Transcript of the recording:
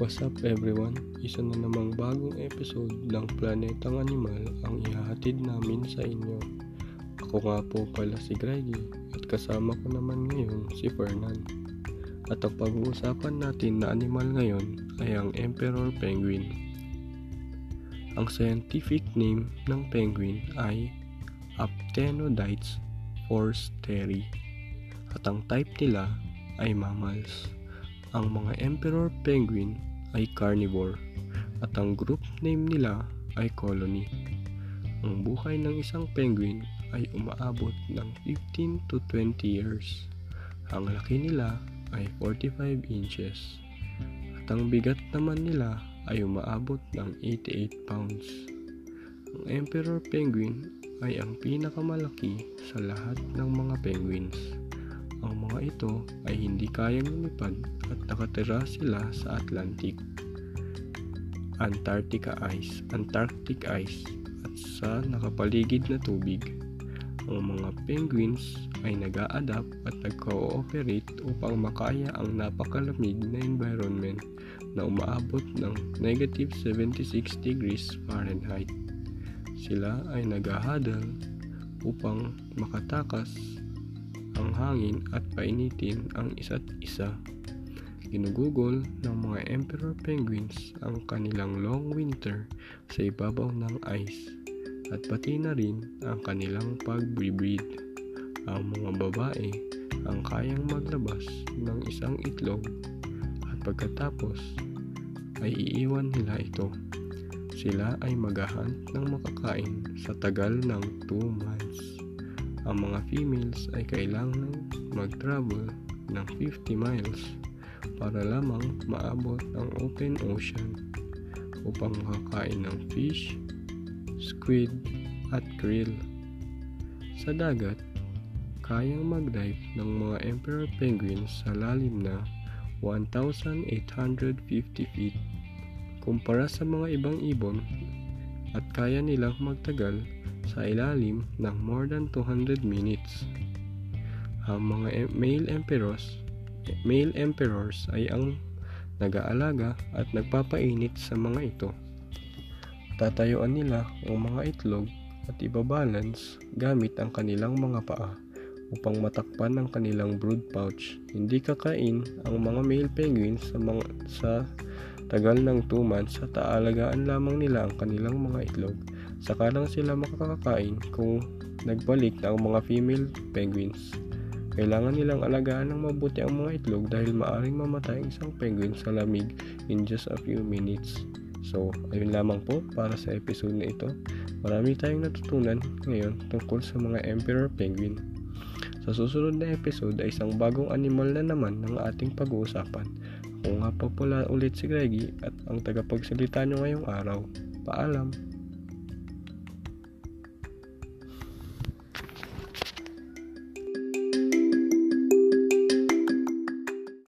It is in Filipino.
What's up everyone? Isa na namang bagong episode ng Planetang Animal ang ihahatid namin sa inyo. Ako nga po pala si Greggy at kasama ko naman ngayon si Fernan. At ang pag-uusapan natin na animal ngayon ay ang Emperor Penguin. Ang scientific name ng penguin ay Aptenodytes forsteri at ang type nila ay mammals. Ang mga emperor penguin ay carnivore at ang group name nila ay colony. Ang buhay ng isang penguin ay umaabot ng 15 to 20 years. Ang laki nila ay 45 inches at ang bigat naman nila ay umaabot ng 88 pounds. Ang emperor penguin ay ang pinakamalaki sa lahat ng mga penguins. Ang mga ito ay hindi kayang lumipad at nakatira sila sa Atlantic, Antarctica ice, Antarctic ice at sa nakapaligid na tubig. Ang mga penguins ay nag adapt at nag-cooperate upang makaya ang napakalamig na environment na umaabot ng negative 76 degrees Fahrenheit. Sila ay naghahadal upang makatakas ang hangin at painitin ang isa't isa. Ginugugol ng mga emperor penguins ang kanilang long winter sa ibabaw ng ice at pati na rin ang kanilang pag-breed. Ang mga babae ang kayang maglabas ng isang itlog at pagkatapos ay iiwan nila ito. Sila ay maghahunt ng makakain sa tagal ng 2 months. Ang mga females ay kailangan mag-travel ng 50 miles para lamang maabot ang open ocean upang makakain ng fish, squid, at krill. Sa dagat, kayang mag-dive ng mga emperor penguins sa lalim na 1,850 feet kumpara sa mga ibang ibon at kaya nilang magtagal sa ilalim ng more than 200 minutes. Ang mga male emperors, male emperors ay ang nag-aalaga at nagpapainit sa mga ito. Tatayuan nila ang mga itlog at ibabalance gamit ang kanilang mga paa upang matakpan ang kanilang brood pouch. Hindi kakain ang mga male penguins sa mga sa tagal ng 2 months at aalagaan lamang nila ang kanilang mga itlog. Saka lang sila makakakain kung nagbalik na ang mga female penguins. Kailangan nilang alagaan ng mabuti ang mga itlog dahil maaring mamatay ang isang penguin sa lamig in just a few minutes. So, ayun lamang po para sa episode na ito. Marami tayong natutunan ngayon tungkol sa mga emperor penguin. Sa susunod na episode ay isang bagong animal na naman ng ating pag-uusapan. Ako nga pa pala ulit si Greggy at ang tagapagsalita nyo ngayong araw. Paalam!